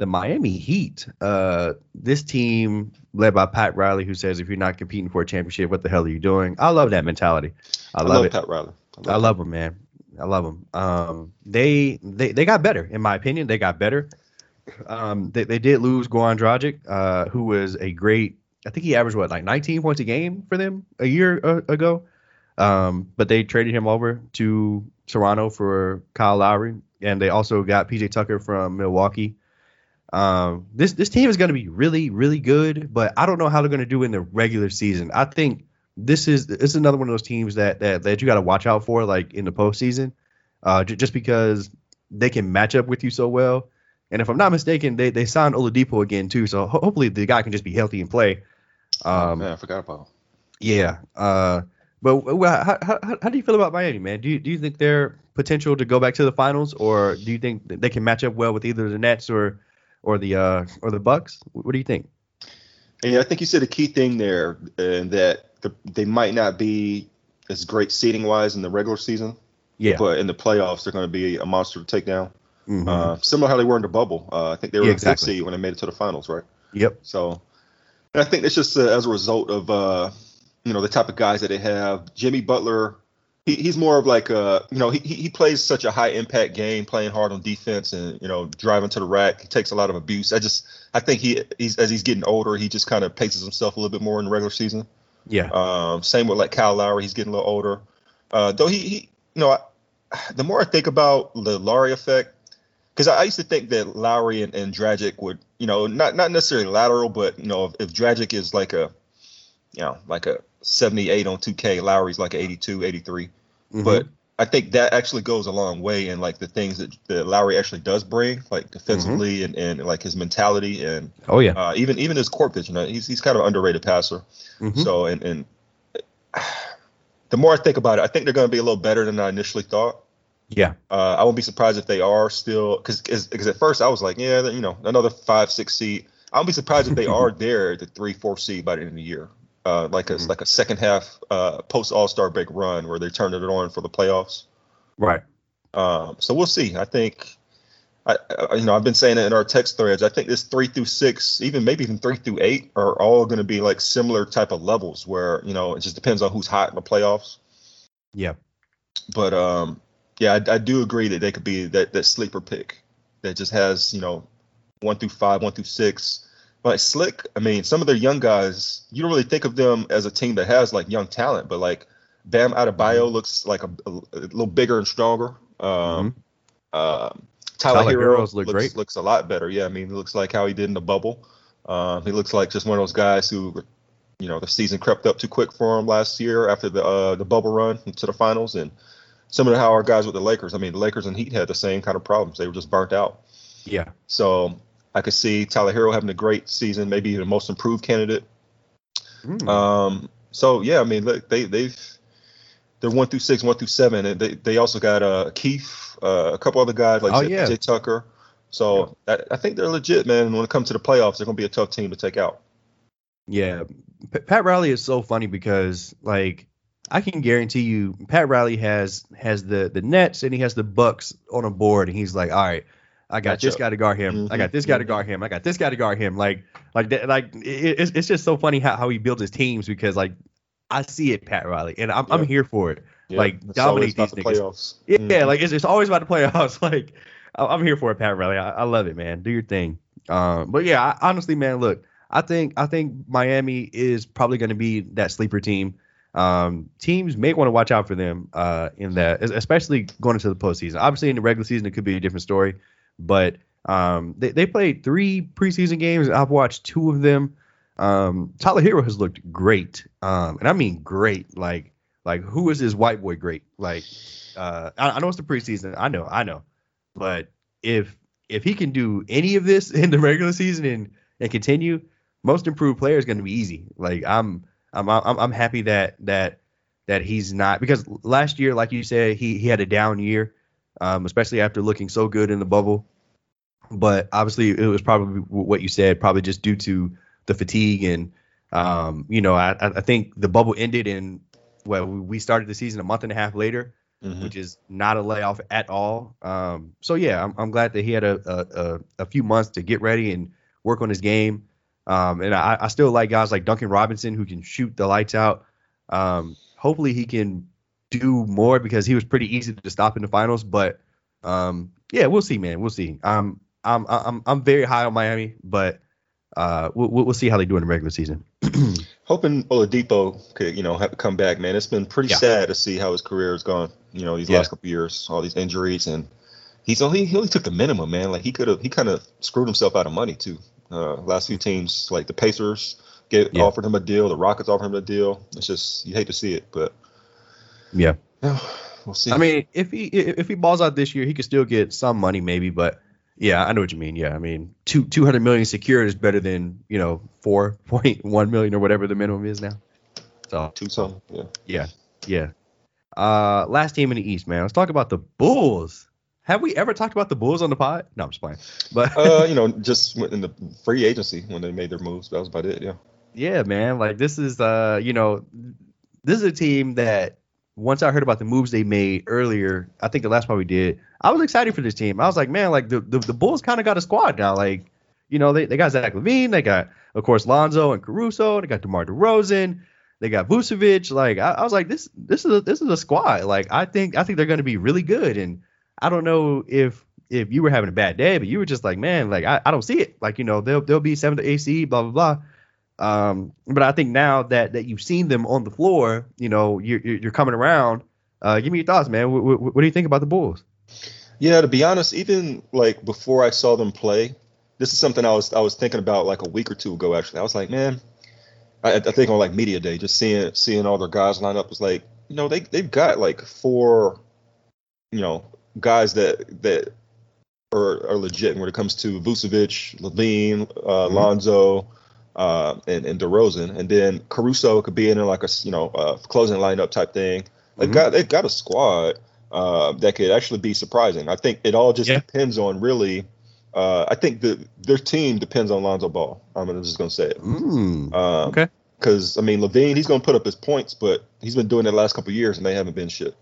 A: The Miami Heat. Uh, this team led by Pat Riley, who says, "If you're not competing for a championship, what the hell are you doing?" I love that mentality. I, I love, love, it.
B: Pat Riley.
A: I love, I love him, man. I love him. Um, they they they got better, in my opinion. They got better. Um, they, they did lose Goran Dragic, uh, who was a great. I think he averaged what like 19 points a game for them a year uh, ago. Um, but they traded him over to Toronto for Kyle Lowry, and they also got PJ Tucker from Milwaukee. Um, this this team is going to be really really good, but I don't know how they're going to do in the regular season. I think this is this is another one of those teams that that, that you got to watch out for, like in the postseason, uh, j- just because they can match up with you so well. And if I'm not mistaken, they they signed Oladipo again too, so ho- hopefully the guy can just be healthy and play.
B: Oh,
A: Um,
B: man, I forgot about.
A: yeah. Uh, but well, how, how, how do you feel about Miami, man? Do you, do you think they're potential to go back to the finals, or do you think they can match up well with either the Nets or or the uh, or the Bucks? What do you think?
B: Yeah, I think you said a key thing there, and that the, they might not be as great seating wise in the regular season,
A: Yeah.
B: but in the playoffs they're going to be a monster to take down.
A: Mhm.
B: Uh, similar how they were in the bubble. Uh, I think they were
A: Yeah, exactly.
B: seed when they made it to the finals, right?
A: yep.
B: So, and I think it's just uh, as a result of uh, you know the type of guys that they have. Jimmy Butler, he, he's more of like a you know he he plays such a high impact game, playing hard on defense and you know driving to the rack. He takes a lot of abuse. I just I think he he's as he's getting older, he just kind of paces himself a little bit more in the regular season.
A: Yeah.
B: Um, same with like Kyle Lowry, he's getting a little older. Uh, though he, he you know, I, the more I think about the Lowry effect, because I, I used to think that Lowry and, and Dragic would, you know, not not necessarily lateral, but you know, if, if Dragic is like a, you know, like a 78 on 2K, Lowry's like a 82, 83.
A: Mhm.
B: But I think that actually goes a long way in like the things that, that Lowry actually does bring, like defensively and, and like his mentality and
A: oh yeah.
B: uh, even even his court vision. Uh, He's he's kind of underrated passer.
A: Mhm.
B: So and and the more I think about it, I think they're going to be a little better than I initially thought.
A: yeah.
B: Uh, I won't be surprised if they are still because because at first I was like, yeah, you know, another five six seed. I won't be surprised if they are there at the three four seed by the end of the year. Uh, like a
A: Mhm.
B: like a second half uh, post All Star break run where they turned it on for the playoffs.
A: Right.
B: Um, so we'll see. I think, I, I you know I've been saying it in our text threads. I think this three through six, even maybe even three through eight, are all going to be like similar type of levels where you know it just depends on who's hot in the playoffs.
A: Yeah.
B: But um, yeah, I, I do agree that they could be that that sleeper pick that just has you know one through five, one through six. Like Slick, I mean, some of their young guys, you don't really think of them as a team that has like young talent, but like Bam Adebayo looks like a, a, a little bigger and stronger. Um, um, Tyler,
A: Tyler Herro
B: looks,
A: great.
B: looks a lot better. Yeah, I mean, he looks like how he did in the bubble. Um, he looks like just one of those guys who, you know, the season crept up too quick for him last year after the uh, the bubble run to the finals, and similar to how our guys with the Lakers. I mean, the Lakers and Heat had the same kind of problems. They were just burnt out.
A: Yeah.
B: So I could see Tyler Herro having a great season, maybe the most improved candidate.
A: Mm.
B: Um, so yeah, I mean, look, they they've they're one through six, one through seven, and they they also got uh Keith, uh, a couple other guys like
A: Oh, yeah.
B: Jay Tucker. So I, I think they're legit, man. And when it comes to the playoffs, they're gonna be a tough team to take out.
A: Yeah, P- Pat Riley is so funny because like I can guarantee you, Pat Riley has has the the Nets and he has the Bucks on a board, and he's like, all right, I got this guy to guard him, I
B: Mhm,
A: got this guy to
B: mhm.
A: guard him, I got this guy to guard him, like like that, like it, it's it's just so funny how, how he builds his teams because like I see it, Pat Riley, and I'm I'm here for it. Like,
B: It's
A: dominate these
B: the playoffs.
A: Yeah,
B: Mhm.
A: like it's, it's always about the playoffs. Like I- I'm here for it, Pat Riley. I, I love it, man. Do your thing. Um, but yeah, I, honestly, man, look, I think I think Miami is probably going to be that sleeper team. Um, teams may want to watch out for them uh, in that, especially going into the postseason. Obviously, in the regular season, it could be a different story, but um, they they played three preseason games. I've watched two of them. Um, Tyler Herro has looked great, um, and I mean great. Like like who is this white boy great? Like uh, I, I know it's the preseason. I know, I know, but if if he can do any of this in the regular season and and continue, most improved player is going to be easy. Like I'm I'm I'm I'm happy that that that he's not because last year, like you said, he he had a down year, um, especially after looking so good in the bubble. But obviously, it was probably what you said, probably just due to the fatigue and um, you know, I I think the bubble ended in well, we started the season a month and a half later
B: Mhm.
A: which is not a layoff at all. Um, so yeah, I'm, I'm glad that he had a, a, a, a few months to get ready and work on his game. Um, and I, I still like guys like Duncan Robinson who can shoot the lights out. Um, hopefully he can do more because he was pretty easy to stop in the finals. But um, yeah, we'll see, man. We'll see. Um, I'm I'm I'm very high on Miami, but uh, we'll we'll see how they do in the regular season.
B: Hoping Oladipo could, you know, have come back, man. It's been pretty
A: Yeah.
B: sad to see how his career has gone, you know, these
A: Yeah.
B: last couple years, all these injuries, and He's only he only took the minimum, man. Like he could have he kind of screwed himself out of money too. Uh, last few teams, like the Pacers, get
A: Yeah.
B: offered him a deal. The Rockets offered him a deal. It's just you hate to see it, but
A: Yeah.
B: yeah, we'll see.
A: I mean, if he if he balls out this year, he could still get some money, maybe. But yeah, I know what you mean. Yeah, I mean, two two hundred million secured is better than you know four point one million or whatever the minimum is now. So
B: two something. Yeah.
A: yeah, yeah. Uh, last team in the East, man. Let's talk about the Bulls. Have we ever talked about the Bulls on the pod? No, I'm just playing. But
B: uh, you know, just went in the free agency when they made their moves. That was about it. Yeah.
A: yeah, man. Like this is uh, you know, this is a team that once I heard about the moves they made earlier, I think the last one we did, I was excited for this team. I was like, man, like the the, the Bulls kind of got a squad now. Like, you know, they, they got Zach LaVine, they got of course Lonzo and Caruso, they got DeMar DeRozan, they got Vucevic. Like, I, I was like, this this is a, this is a squad. Like, I think I think they're going to be really good. And I don't know if if you were having a bad day, but you were just like, man, like I, I don't see it. Like, you know, they'll they'll be seventh to AC, blah blah blah. Um, but I think now that that you've seen them on the floor, you know, you're you're coming around. Uh, give me your thoughts, man. What, what, what do you think about the Bulls?
B: Yeah, to be honest, even like before I saw them play, this is something I was I was thinking about like a week or two ago. Actually, I was like, man, I, I think on like media day, just seeing seeing all their guys line up was like, you know, they they've got like four, you know, guys that that are, are legit when it comes to Vucevic, LaVine, uh,
A: Mhm.
B: Lonzo, uh, and and DeRozan, and then Caruso could be in there like a you know uh, closing lineup type thing. They've
A: Mhm.
B: got they've got a squad uh, that could actually be surprising. I think it all just
A: Yeah.
B: depends on really. Uh, I think the their team depends on Lonzo Ball. I'm just gonna say it.
A: Mm.
B: Um,
A: Okay.
B: Because I mean, LaVine, he's gonna put up his points, but he's been doing it the last couple of years, and they haven't been shit.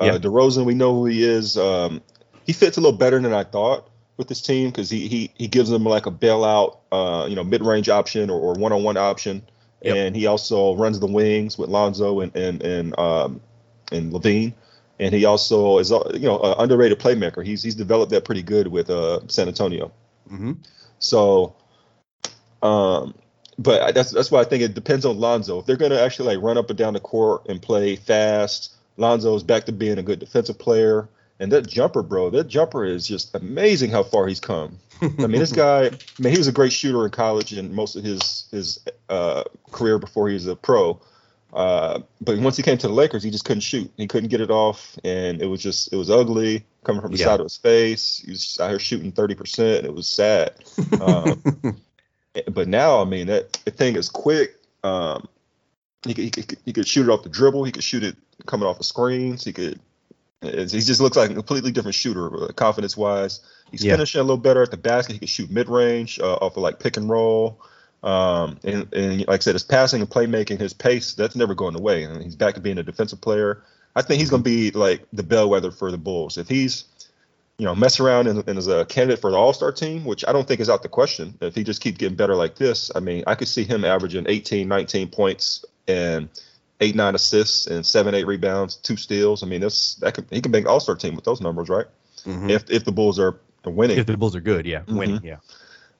B: Uh,
A: Yeah.
B: DeRozan, we know who he is. Um, he fits a little better than I thought with this team because he he he gives them like a bailout, uh, you know, mid range option or, or one on one option,
A: Yep.
B: and he also runs the wings with Lonzo and and and um, and LaVine. And he also is, uh, you know, an underrated playmaker. He's he's developed that pretty good with uh, San Antonio.
A: hmm
B: So, um, but that's that's why I think it depends on Lonzo. If they're gonna actually like run up and down the court and play fast, Lonzo's back to being a good defensive player. And that jumper, bro, that jumper is just amazing how far he's come. I mean, this guy, I mean, he was a great shooter in college and most of his his uh, career before he was a pro. Uh, but once he came to the Lakers, he just couldn't shoot. He couldn't get it off, and it was just it was ugly coming from the
A: Yeah.
B: side of his face. He was just out here shooting thirty percent. It was sad. Um, but now, I mean, that thing is quick. Um, he could, he could he could shoot it off the dribble. He could shoot it coming off the screens. He could. It's- He just looks like a completely different shooter, confidence wise. He's
A: Yeah.
B: finishing a little better at the basket. He can shoot mid range uh, off of like pick and roll. Um, and, and like I said, his passing and playmaking, his pace, that's never going away. And he's back to being a defensive player. I think he's going to be like the bellwether for the Bulls. If he's, you know, mess around and, and is a candidate for the All Star team, which I don't think is out the question. If he just keeps getting better like this, I mean, I could see him averaging 18, 19 points and eight, nine assists and seven, eight rebounds, two steals. I mean, that's that could he can make All Star team with those numbers, right?
A: Mhm.
B: If if the Bulls are winning.
A: If the Bulls are good, yeah, winning, yeah.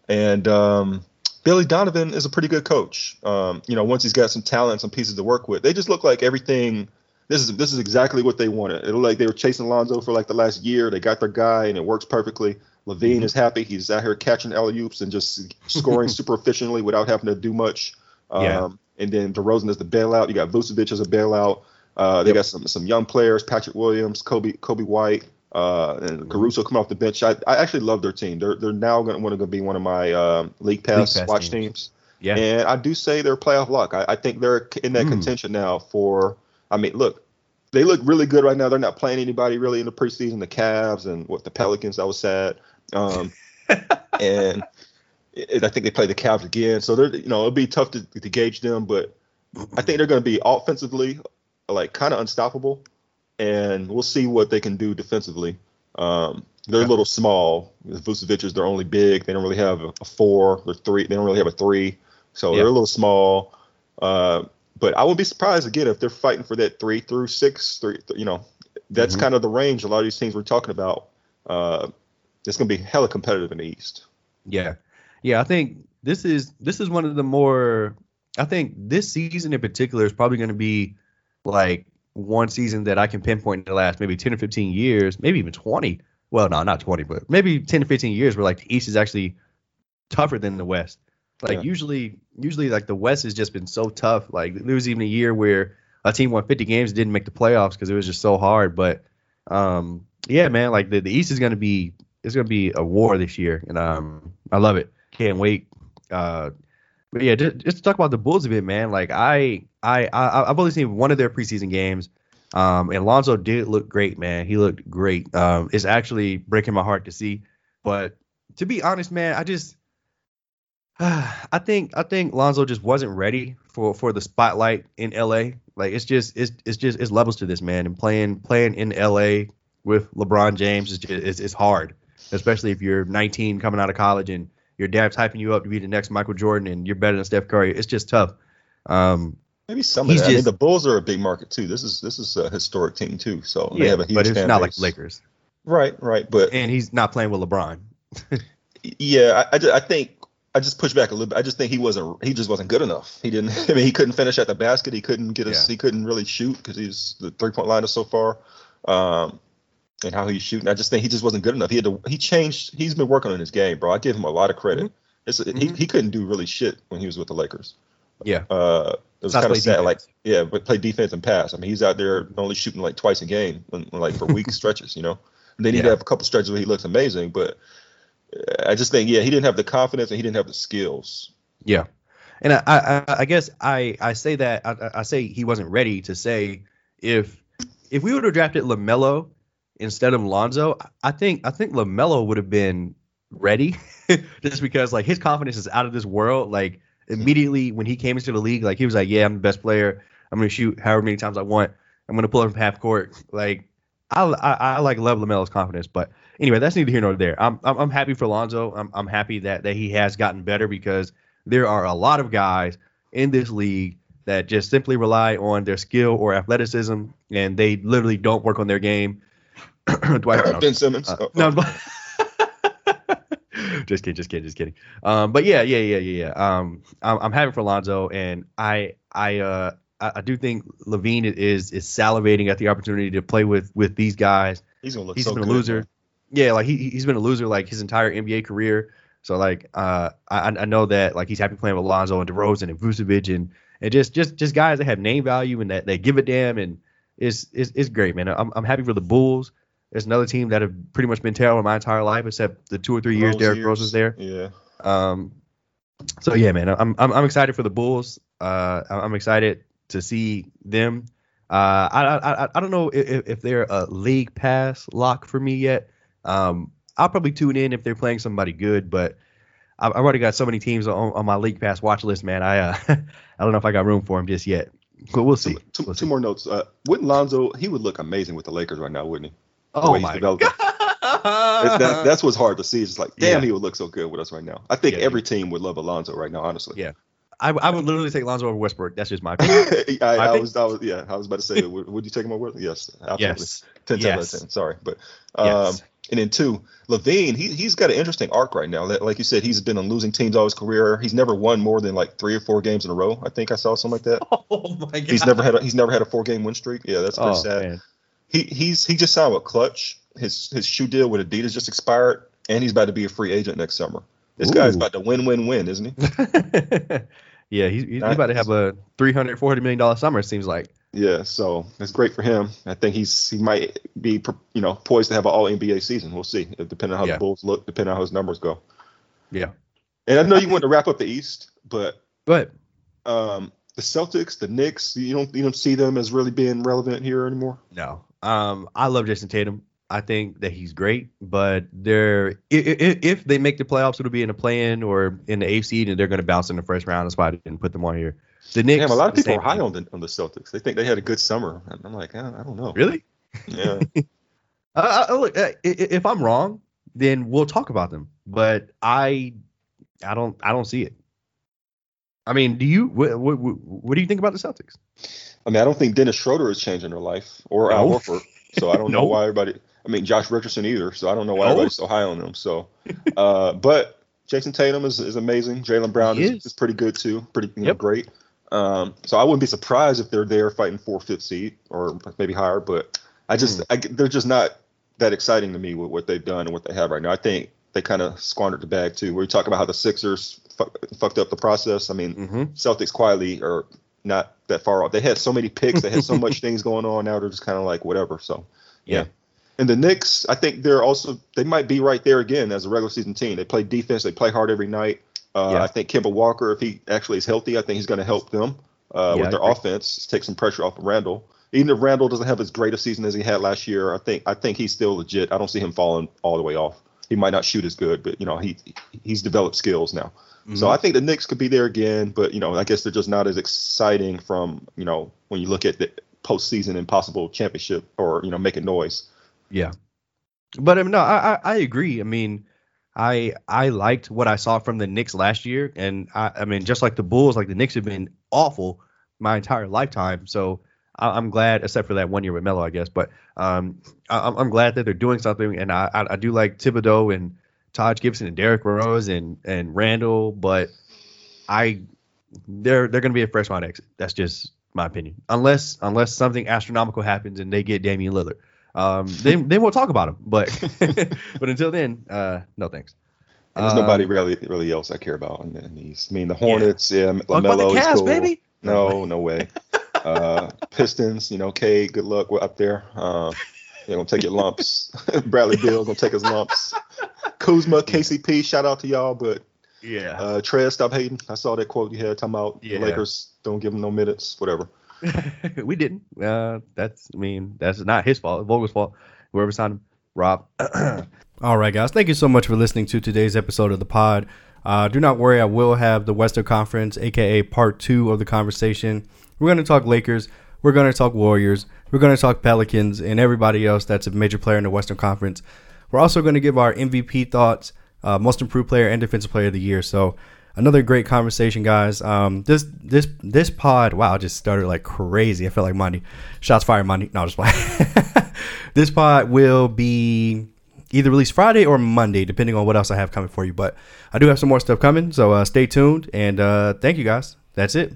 B: And um, Billy Donovan is a pretty good coach. Um, you know, once he's got some talent, some pieces to work with, they just look like everything. This is this is exactly what they wanted. It looked like they were chasing Lonzo for like the last year. They got their guy, and it works perfectly. LaVine
A: Mhm.
B: is happy. He's out here catching alley oops and just scoring super efficiently without having to do much. Um,
A: Yeah.
B: And then DeRozan is the bailout. You got Vucevic as a bailout. Uh, they
A: Yep.
B: got some some young players: Patrick Williams, Kobe Kobe White, uh, and Caruso coming off the bench. I, I actually love their team. They're they're now going to be one of my um, league pass,
A: Pass
B: watch
A: teams.
B: teams.
A: Yeah.
B: And I do say they're playoff luck. I, I think they're in that
A: Mm.
B: contention now for. I mean, look, they look really good right now. They're not playing anybody really in the preseason. The Cavs and what the Pelicans. That was sad. Um, and I think they play the Cavs again. So they're you know it'll be tough to, to gauge them, but I think they're going to be offensively like kind of unstoppable, and we'll see what they can do defensively. Um, they're a little small. Vucevic is their only big. They don't really have a, a four. They're three. They don't really have a three. So
A: Yeah.
B: they're a little small. Uh, but I would be surprised again if they're fighting for that three through six. Three, you know, that's
A: Mhm.
B: kind of the range. A lot of these teams we're talking about. Uh, it's going to be hella competitive in the East.
A: Yeah. Yeah, I think this is this is one of the more I think this season in particular is probably going to be like one season that I can pinpoint in the last maybe 10 or 15 years, maybe even 20, well, no, not 20, but maybe 10 to 15 years where like the East is actually tougher than the West. Like
B: Yeah.
A: usually, usually like the West has just been so tough. Like there was even a year where a team won 50 games and didn't make the playoffs because it was just so hard. But um, yeah, man, like the, the East is gonna be it's gonna be a war this year, and um, I love it. Can't wait. Uh, but yeah, just, just talk about the Bulls a bit, man. Like I, I, I I've only seen one of their preseason games. Um, and Lonzo did look great, man. He looked great. Um, it's actually breaking my heart to see. But to be honest, man, I just I think I think Lonzo just wasn't ready for for the spotlight in LA. Like it's just it's it's just it's levels to this man and playing playing in LA with LeBron James is just hard, especially if you're 19 coming out of college and your dad's hyping you up to be the next Michael Jordan and you're better than Steph Curry. It's just tough. Um,
B: Maybe some of that. I mean, the Bulls are a big market too. This is this is a historic team too. So they
A: yeah,
B: have a huge
A: but it's
B: fan
A: not like
B: base.
A: the Lakers,
B: Right, right. But
A: and he's not playing with LeBron.
B: yeah, I, I, ju- I think I just push back a little bit. I just think he wasn't he just wasn't good enough. He didn't. I mean, he couldn't finish at the basket. He couldn't get us.
A: Yeah.
B: He couldn't really shoot because he's the three point line is so far. Um, and how he's shooting, I just think he just wasn't good enough. He had to. He changed. He's been working on his game, bro. I give him a lot of credit. It's, he,
A: Mhm.
B: he couldn't do really shit when he was with the Lakers.
A: Yeah,
B: Uh, it was
A: Not
B: kind of sad.
A: defense.
B: Like, yeah, but play defense and pass. I mean, he's out there only shooting like twice a game, like for week stretches, you know. And then he'd
A: Yeah.
B: have a couple stretches where he looks amazing, but uh, I just think, yeah, he didn't have the confidence and he didn't have the skills.
A: Yeah, and I, I, I guess I, I say that I, I say he wasn't ready to say if if we would have drafted LaMelo instead of Lonzo, I think I think LaMelo would have been ready, just because like his confidence is out of this world. Like immediately when he came into the league, like he was like, yeah, I'm the best player. I'm gonna shoot however many times I want. I'm gonna pull up from half court. Like I, I, I like love LaMelo's confidence, but anyway, that's neither here nor there. I'm, I'm, I'm happy for Lonzo. I'm, I'm happy that that he has gotten better because there are a lot of guys in this league that just simply rely on their skill or athleticism, and they literally don't work on their game. Dwight, no,
B: ben Simmons.
A: uh,
B: oh,
A: no, just kidding, just kidding, just kidding. Um, but yeah, yeah, yeah, yeah, yeah. Um, I'm, I'm happy for Lonzo, and I, I, uh, I, I do think LaVine is is salivating at the opportunity to play with with these guys.
B: he's gonna look
A: He's
B: so
A: been a loser.
B: man.
A: Yeah, like he he's been a loser like his entire NBA career. So like uh I I know that like he's happy playing with Lonzo and DeRozan and Vucevic and and just just just guys that have name value and that they give a damn and it's it's, it's great, man. I'm I'm happy for the Bulls. There's another team that have pretty much been terrible my entire life, except the two or three years
B: Those
A: Derrick
B: years,
A: Rose was there.
B: Yeah.
A: Um, so yeah, man, I'm I'm I'm excited for the Bulls. Uh, I'm excited to see them. Uh, I I I- I don't know if, if they're a league pass lock for me yet. Um, I'll probably tune in if they're playing somebody good, but I've already got so many teams on, on my league pass watch list, man. I uh, I don't know if I got room for them just yet, but we'll see.
B: Two, two,
A: We'll
B: two
A: see.
B: more notes. Uh, wouldn't Lonzo? He would look amazing with the Lakers right now, wouldn't he?
A: Oh my god!
B: That, that's what's hard to see. It's just like, damn,
A: Yeah.
B: he would look so good with us right now. I think
A: Yeah,
B: every team would love Alonzo right now, honestly.
A: Yeah. I, I would literally take Lonzo over Westbrook. That's just my opinion.
B: I,
A: My
B: I was, I was, yeah, I was about to say, would, would you take him over? Westbrook? Yes, absolutely.
A: yes.
B: 10 10 out of
A: Yes.
B: 10. Sorry. But, um,
A: Yes.
B: and then two, LaVine, he, he's got an interesting arc right now. Like- Like you said, he's been on losing teams all his career. He's never won more than like three or four games in a row. I think I saw something like that.
A: Oh my god.
B: He's never had a, he's never had a four game win streak. Yeah, that's pretty
A: Oh
B: sad.
A: man.
B: He he's he just signed with Klutch. His his shoe deal with Adidas just expired, and he's about to be a free agent next summer. This guy's about to win win win, isn't he?
A: yeah, he's, he's about to have a 300 400 million dollar summer. It seems like.
B: Yeah, so that's great for him. I think he's he might be you know poised to have an All NBA season. We'll see, depending on how
A: Yeah.
B: the Bulls look, depending on how his numbers go.
A: Yeah.
B: And I know you want to wrap up the East, but
A: But
B: um, the Celtics, the Knicks, you don't you don't see them as really being relevant here anymore.
A: no, um, I love Jayson Tatum. I think that he's great, but they're if, if they make the playoffs, it'll be in a play-in or in the eighth seed, and they're going to bounce in the first round. That's why I didn't put them on here. The Knicks.
B: Damn, a lot of people are high on the on the Celtics. They think they had a good summer. I'm like, eh, I don't know.
A: Really?
B: Yeah.
A: Look, uh, i- i- if I'm wrong, then we'll talk about them. But I, I don't, I don't see it. I mean, do you? What, what, what do you think about the Celtics?
B: I mean, I don't think Dennis Schroeder is changing their life or Al
A: No.
B: Horford. So I don't know why everybody. I mean, Josh Richardson either. So I don't know why
A: No.
B: everybody's so high on them. So, uh, but Jayson Tatum is, is amazing. Jaylen Brown is,
A: is.
B: is pretty good too. Pretty you know,
A: Yep.
B: great. Um, so I wouldn't be surprised if they're there fighting for fifth seed or maybe higher. But I just
A: Hmm.
B: I, they're just not that exciting to me with what they've done and what they have right now. I think they kind of squandered the bag too. We talk about how the Sixers fu- fucked up the process. I mean,
A: Mm-hmm.
B: Celtics quietly are not that far off. They had so many picks, they had so much things going on. Now they're just kind of like whatever. So
A: Yeah.
B: And the Knicks, I think they're also they might be right there again as a regular season team. They play defense, they play hard every night. Uh,
A: Yeah.
B: I think Kemba Walker, if he actually is healthy, I think he's going to help them uh,
A: Yeah,
B: with their offense, take some pressure off of Randle. Even if Randle doesn't have as great a season as he had last year, I think I think he's still legit. I don't see him falling all the way off. He might not shoot as good, but you know he he's developed skills now. So I think the Knicks could be there again, but you know I guess they're just not as exciting from you know when you look at the postseason and possible championship or you know making noise.
A: Yeah, but I mean, no, I, I I agree. I mean, I I liked what I saw from the Knicks last year, and I I mean, just like the Bulls, like the Knicks have been awful my entire lifetime. So I, I'm glad, except for that one year with Melo, I guess. But um, I, I'm- I'm glad that they're doing something, and I I, I do like Thibodeau and Taj Gibson and Derrick Rose and and Randle, but I they're they're going to be a fresh round exit. That's just my opinion. Unless unless something astronomical happens and they get Damian Lillard, um, then then we'll talk about him. But but until then, uh, no thanks.
B: And there's
A: Um,
B: nobody really really else I care about in, in these. I mean, the Hornets, yeah,
A: the
B: LaMelo is cool.
A: baby.
B: No, no way. uh, Pistons, you know, K, good luck. We're up there. Uh, they're gonna take your lumps. Bradley Beal gonna take his lumps. Kuzma, KCP, shout out to y'all, but
A: Yeah.
B: uh, Trez, stop hating. I saw that quote you had talking about
A: Yeah.
B: the Lakers don't give him no minutes, whatever.
A: we didn't. Uh, that's I mean that's not his fault. Vogel's fault. Whoever signed him, Rob.
C: All right, guys. Thank you so much for listening to today's episode of the pod. Uh, do not worry, I will have the Western Conference, aka part two of the conversation. We're going to talk Lakers. We're going to talk Warriors. We're going to talk Pelicans and everybody else that's a major player in the Western Conference. We're also going to give our MVP thoughts, uh, most improved player and defensive player of the year. So another great conversation, guys. Um, this this this pod, wow, just started like crazy. I felt like Monday. Shots fired, Monday. No, just playing. this pod will be either released Friday or Monday, depending on what else I have coming for you. But I do have some more stuff coming, so uh, stay tuned and uh, thank you guys. That's it.